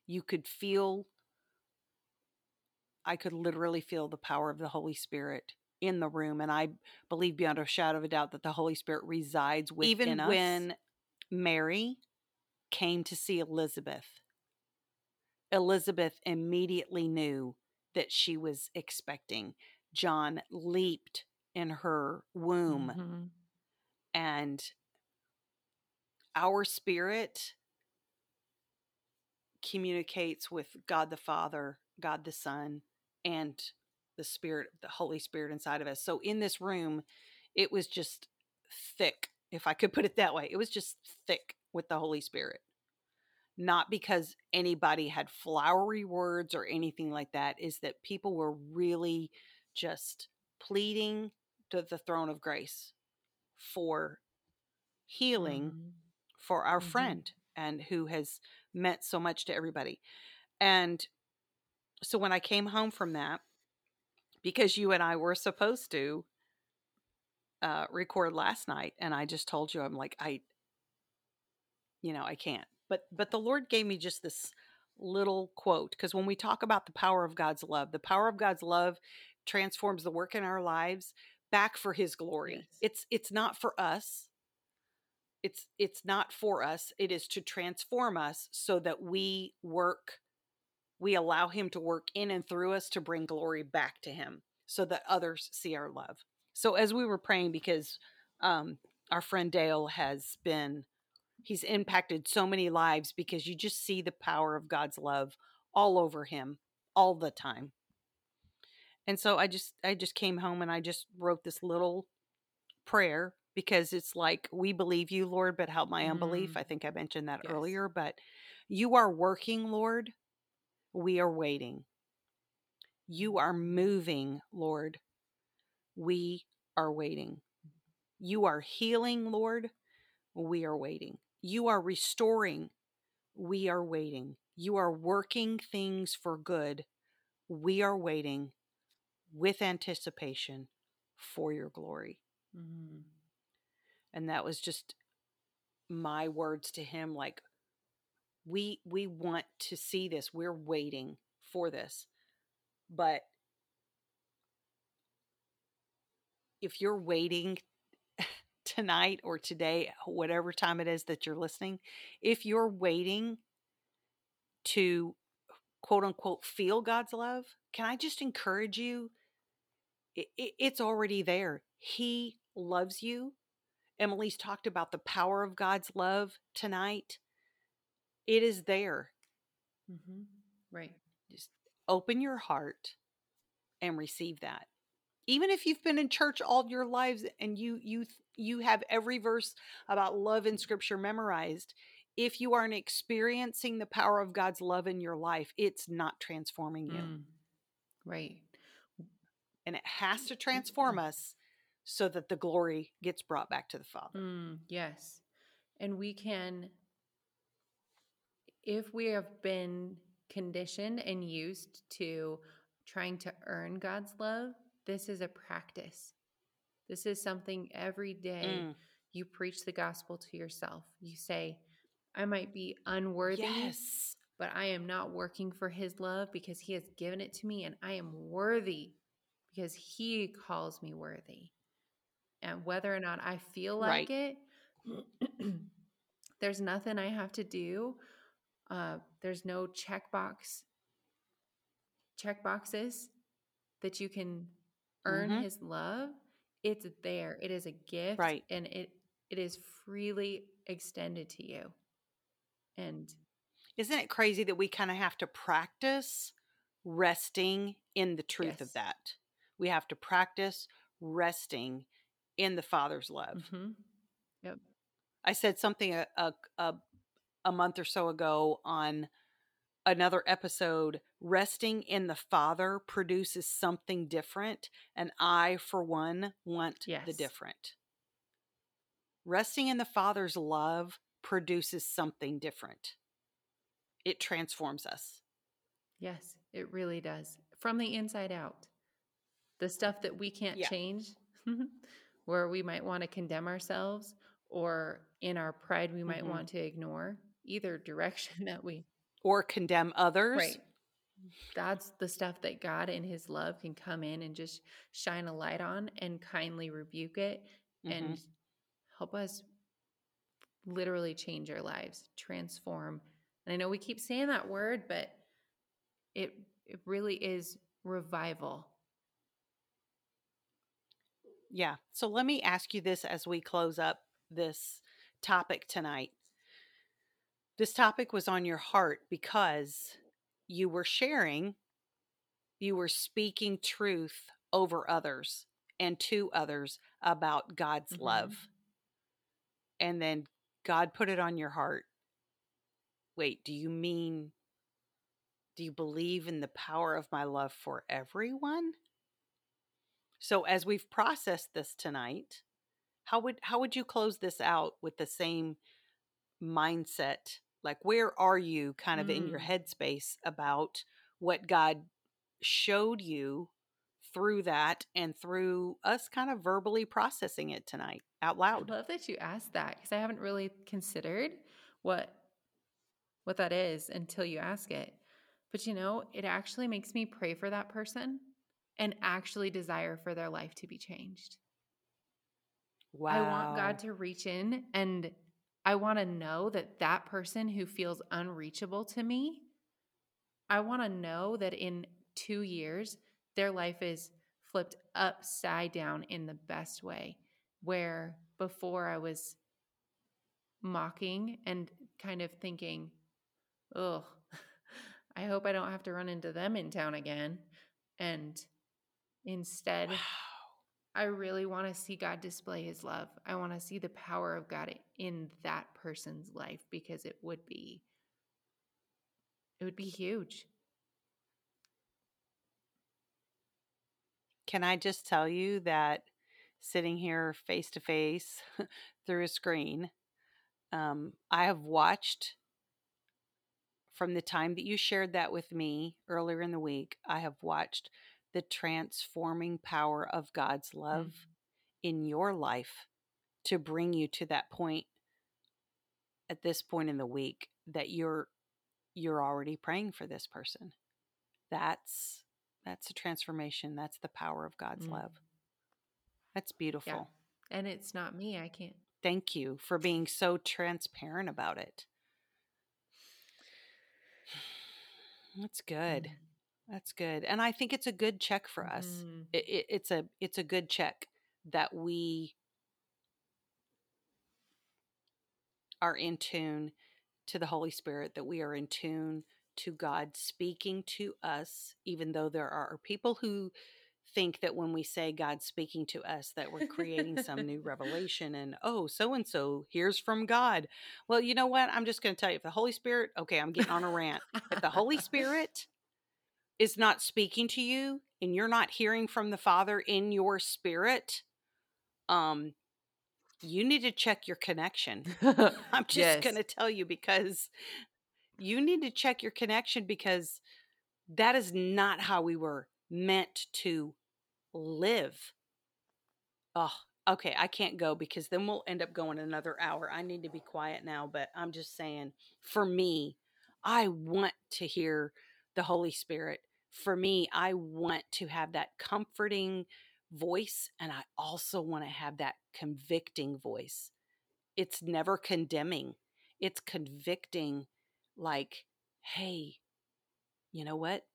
you could feel i could literally feel the power of the holy spirit in the room and i believe beyond a shadow of a doubt that the holy spirit resides within Even us when mary came to see elizabeth elizabeth immediately knew that she was expecting john leaped in her womb Mhm. and our spirit communicates with God the Father, God the Son, and the Spirit, the Holy Spirit inside of us. So in this room, it was just thick, if I could put it that way. It was just thick with the Holy Spirit. Not because anybody had flowery words or anything like that, is that people were really just pleading to the throne of grace for healing Mhm. for our Mhm. friend and who has meant so much to everybody. And so when I came home from that, because you and I were supposed to uh, record last night, and I just told you, I'm like, I, you know, I can't. But but the Lord gave me just this little quote because when we talk about the power of God's love, the power of God's love transforms the work in our lives back for His glory. Yes. It's it's not for us it's it's not for us it is to transform us so that we work we allow him to work in and through us to bring glory back to him so that others see our love so as we were praying because um our friend dale has been he's impacted so many lives because you just see the power of god's love all over him all the time and so i just i just came home and i just wrote this little prayer because it's like we believe you lord but help my unbelief Mhm. i think i mentioned that Yes. earlier but you are working lord we are waiting. You are moving lord. We are waiting. You are healing lord. We are waiting. You are restoring. We are waiting. You are working things for good. We are waiting with anticipation for your glory. Mhm. And that was just my words to him like we we want to see this. We're waiting for this. But if you're waiting [LAUGHS] tonight or today, whatever time it is that you're listening, if you're waiting to quote unquote feel God's love, can I just encourage you? I- I- it's already there. He loves you. Emily's talked about the power of God's love tonight. It is there. Mhm. Right. Just open your heart and receive that. Even if you've been in church all your lives and you you you have every verse about love in scripture memorized, if you aren't experiencing the power of God's love in your life, it's not transforming you. Mm. Right. And it has to transform us so that the glory gets brought back to the Father. Mm, yes. And we can, if we have been conditioned and used to trying to earn God's love, this is a practice. This is something every day Mm. you preach the gospel to yourself. You say, I might be unworthy, Yes. but I am not working for his love because he has given it to me and I am worthy because he calls me worthy. And whether or not I feel like it, [CLEARS THROAT] there's nothing I have to do. Uh, there's no checkbox check boxes that you can earn Mhm. his love. It's there. It is a gift Right. and it it is freely extended to you. And Isn't it crazy that we kind of have to practice resting in the truth of that? We have to practice resting in the Father's love. mhm. I said something a, a, a, a month or so ago on another episode. Resting in the Father produces something different. And I, for one, want the different. Resting in the Father's love produces something different, it transforms us. Yes, it really does. From the inside out. The stuff that we can't Yeah. change, [LAUGHS] where we might want to condemn ourselves, or in our pride, we might Mhm. want to ignore either direction [LAUGHS] that we. Or condemn others. Right. That's the stuff that God in His love can come in and just shine a light on and kindly rebuke it Mhm. and help us literally change our lives, transform. And I know we keep saying that word, but it it really is revival. Yeah. So let me ask you this as we close up this topic tonight. This topic was on your heart because you were sharing, you were speaking truth over others and to others about God's Mhm. love. And then God put it on your heart. Wait, do you mean, do you believe in the power of my love for everyone? So as we've processed this tonight, how would how would you close this out with the same mindset? Like where are you kind of in your Mm. headspace about what God showed you through that and through us kind of verbally processing it tonight out loud? I love that you asked that because I haven't really considered what what that is until you ask it. But you know, it actually makes me pray for that person and actually desire for their life to be changed. Wow. I want God to reach in and I want to know that that person who feels unreachable to me, I want to know that in two years, their life is flipped upside down in the best way. Where before I was mocking and kind of thinking, oh, [LAUGHS] I hope I don't have to run into them in town again. And instead, Wow. I really want to see God display his love. I want to see the power of God in that person's life because it would be it would be huge. Can I just tell you that sitting here face to face [LAUGHS] through a screen, um, I have watched from the time that you shared that with me earlier in the week, I have watched the transforming power of God's love in your life to bring you to that point at this point in the week that you're you're already praying for this person. That's that's a transformation. That's the power of God's Mm. love. That's beautiful. And it's not me. I can't. Thank you for being so transparent about it. [SIGHS] That's good. Mm. That's good. And I think it's a good check for us. Mhm. It, it, it's a it's a good check that we are in tune to the Holy Spirit, that we are in tune to God speaking to us, even though there are people who think that when we say God's speaking to us, that we're creating some new [LAUGHS] revelation and, oh, so and so hears from God. Well, you know what? I'm just going to tell you if the Holy Spirit, okay, I'm getting on a rant. If the Holy Spirit is not speaking to you and you're not hearing from the Father in your spirit, um, you need to check your connection. [LAUGHS] I'm [LAUGHS] just Yes. going to tell you because you need to check your connection because that is not how we were meant to live. Oh, okay. I can't go because then we'll end up going another hour. I need to be quiet now, but I'm just saying for me, I want to hear the Holy Spirit. For me, I want to have that comforting voice and I also want to have that convicting voice. It's never condemning, it's convicting, like, hey, you know what?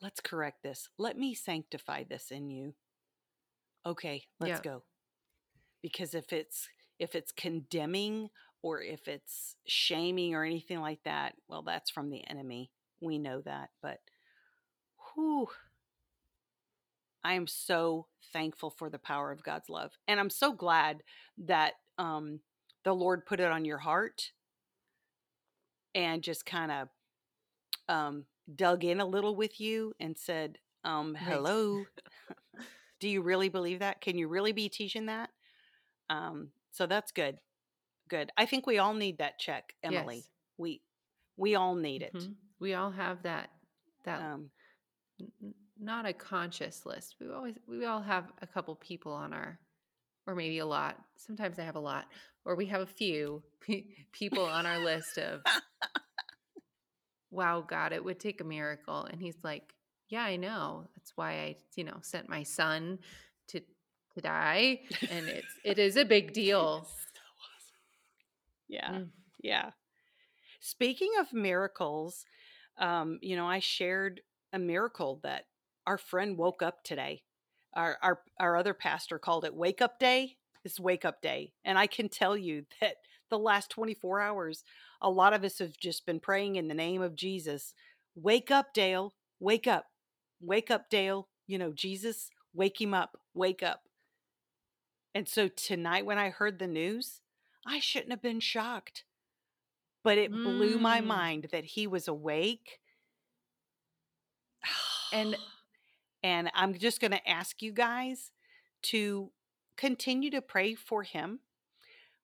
Let's correct this. Let me sanctify this in you. Okay, let's Yeah. go. Because if it's if it's condemning or if it's shaming or anything like that, well, that's from the enemy. We know that. But whew, I am so thankful for the power of God's love. And I'm so glad that um, the Lord put it on your heart and just kind of um, dug in a little with you and said, um, hello. Do you really believe that? Can you really be teaching that? Um, so that's good. Good. I think we all need that check, Emily. Yes. We we all need it. Mhm. We all have that that Um, not a conscious list. We always we all have a couple people on our or maybe a lot. Sometimes I have a lot or we have a few [LAUGHS] pe- people on our list of [LAUGHS] wow, God, it would take a miracle and he's like, yeah, I know. That's why I, you know, sent my son to to die and it's it is a big [LAUGHS] deal. so awesome. Yeah. Mm. Yeah. Speaking of miracles, um, you know, I shared a miracle that our friend woke up today. Our our our other pastor called it wake up day. It's wake up day. And I can tell you [LAUGHS] that the last 24 hours, a lot of us have just been praying in the name of Jesus. Wake up, Dale. Wake up. Wake up, Dale. You know, Jesus, wake him up. Wake up. And so tonight when I heard the news, I shouldn't have been shocked. But it blew my Mm. mind that he was awake. And and I'm just going to ask you guys to continue to pray for him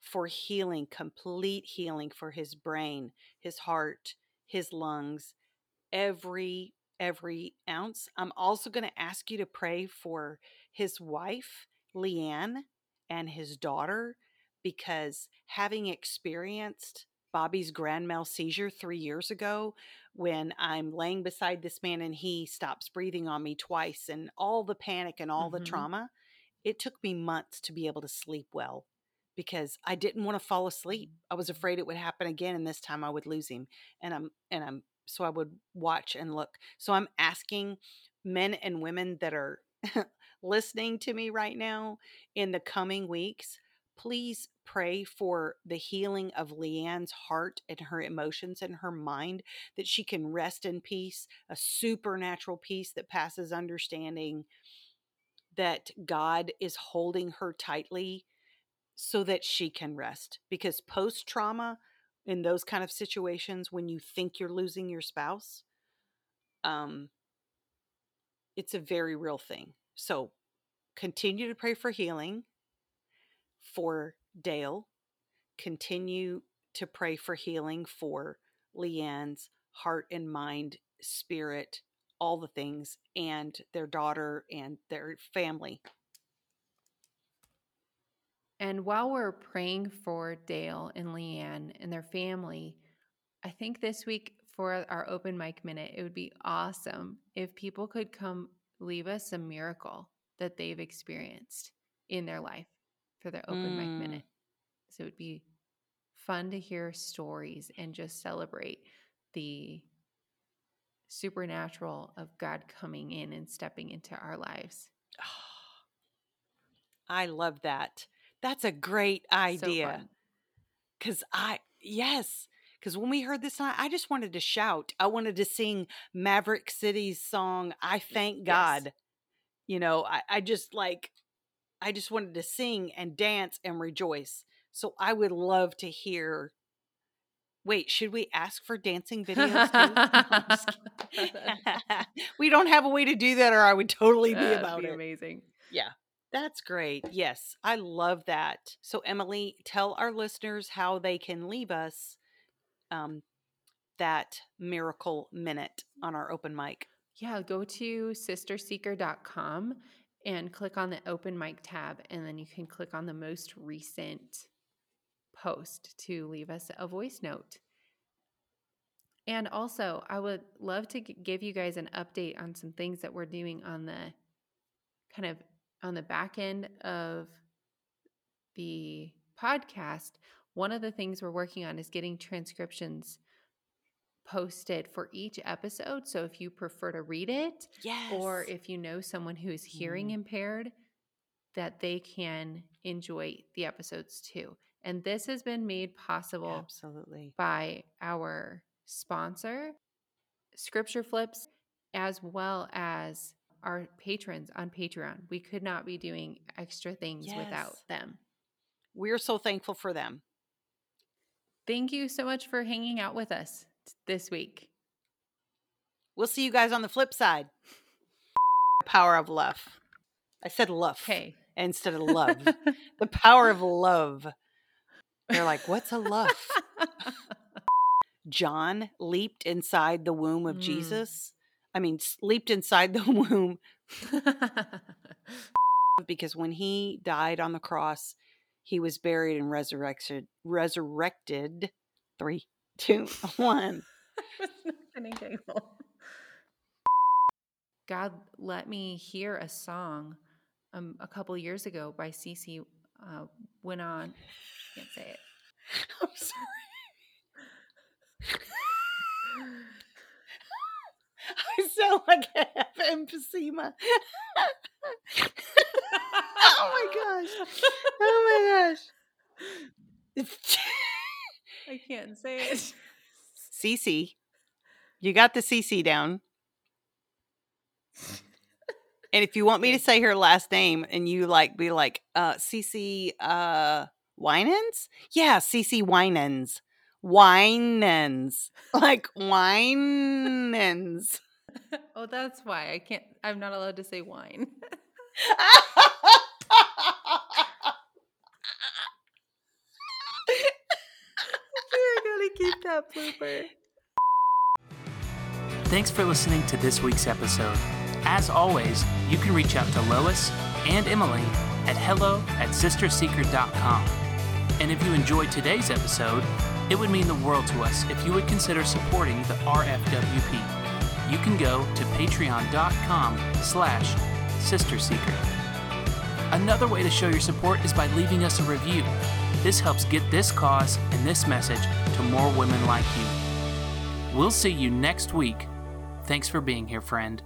for healing, complete healing for his brain, his heart, his lungs, every every ounce. I'm also going to ask you to pray for his wife, Leanne, and his daughter because having experienced Bobby's grand mal seizure 3 years ago when I'm laying beside this man and he stops breathing on me twice and all the panic and all the Mhm. trauma, it took me months to be able to sleep well because I didn't want to fall asleep. I was afraid it would happen again and this time I would lose him. And I'm and I'm so I would watch and look. So I'm asking men and women that are [LAUGHS] listening to me right now in the coming weeks, please pray for the healing of Leanne's heart and her emotions and her mind that she can rest in peace, a supernatural peace that passes understanding that God is holding her tightly so that she can rest. Because post trauma in those kind of situations when you think you're losing your spouse um it's a very real thing. So continue to pray for healing for Dale continue to pray for healing for Leanne's heart and mind spirit all the things and their daughter and their family. And while we're praying for Dale and Leanne and their family, I think this week for our open mic minute, it would be awesome if people could come leave us a miracle that they've experienced in their life for their open mic Mm. minute. So it would be fun to hear stories and just celebrate the supernatural of God coming in and stepping into our lives. [GASPS] I love that. That's a great idea. fun. Cause I yes, because when we heard this song, I just wanted to shout. I wanted to sing Maverick City's song, I thank Yes. God. You know, I, I just like I just wanted to sing and dance and rejoice. So I would love to hear Wait, should we ask for dancing videos too? [LAUGHS] I'm just kidding. [LAUGHS] [LAUGHS] we don't have a way to do that, or I would totally be That'd about be it. amazing. Yeah, that's great. Yes, I love that. So, Emily, tell our listeners how they can leave us um, that miracle minute on our open mic. Yeah, go to sisterseeker.com and click on the open mic tab, and then you can click on the most recent post to leave us a voice note. And also, I would love to give you guys an update on some things that we're doing on the kind of on the back end of the podcast. One of the things we're working on is getting transcriptions posted for each episode. So if you prefer to read it, Yes. or if you know someone who is hearing Mm. impaired, that they can enjoy the episodes too. And this has been made possible Absolutely. by our sponsor, Scripture Flips, as well as our patrons on Patreon. We could not be doing extra things without them. We're so thankful for them. Thank you so much for hanging out with us this week. We'll see you guys on the flip side. [LAUGHS] Power of love. I said love Okay. instead of love. [LAUGHS] the power of love. They're like, what's a love? [LAUGHS] John leaped inside the womb of Mm. Jesus. I mean, leaped inside the womb because when he died on the cross, he was buried and resurrected. Resurrected. Three, two, [LAUGHS] one. [LAUGHS] God let me hear a song um, a couple years ago by CeCe. Uh, went on, can't say it. [LAUGHS] I'm sorry. I sound like I have emphysema. oh my gosh. Oh my gosh. I can't say it. [LAUGHS] CeCe. You got the CeCe down. And if you want me to say her last name and you like be like, uh CeCe uh Winans? Yeah, CeCe Winans. Winans. [LAUGHS] Like Winans. [LAUGHS] oh, that's why I can't. I'm not allowed to say wine. We're gonna keep that blooper. Thanks for listening to this week's episode. As always, you can reach out to Lois and Emily at hello at sisterseeker.com. And if you enjoyed today's episode, it would mean the world to us if you would consider supporting the RFWP. You can go to patreon.com slash sisterseeker. Another way to show your support is by leaving us a review. This helps get this cause and this message to more women like you. We'll see you next week. Thanks for being here, friend.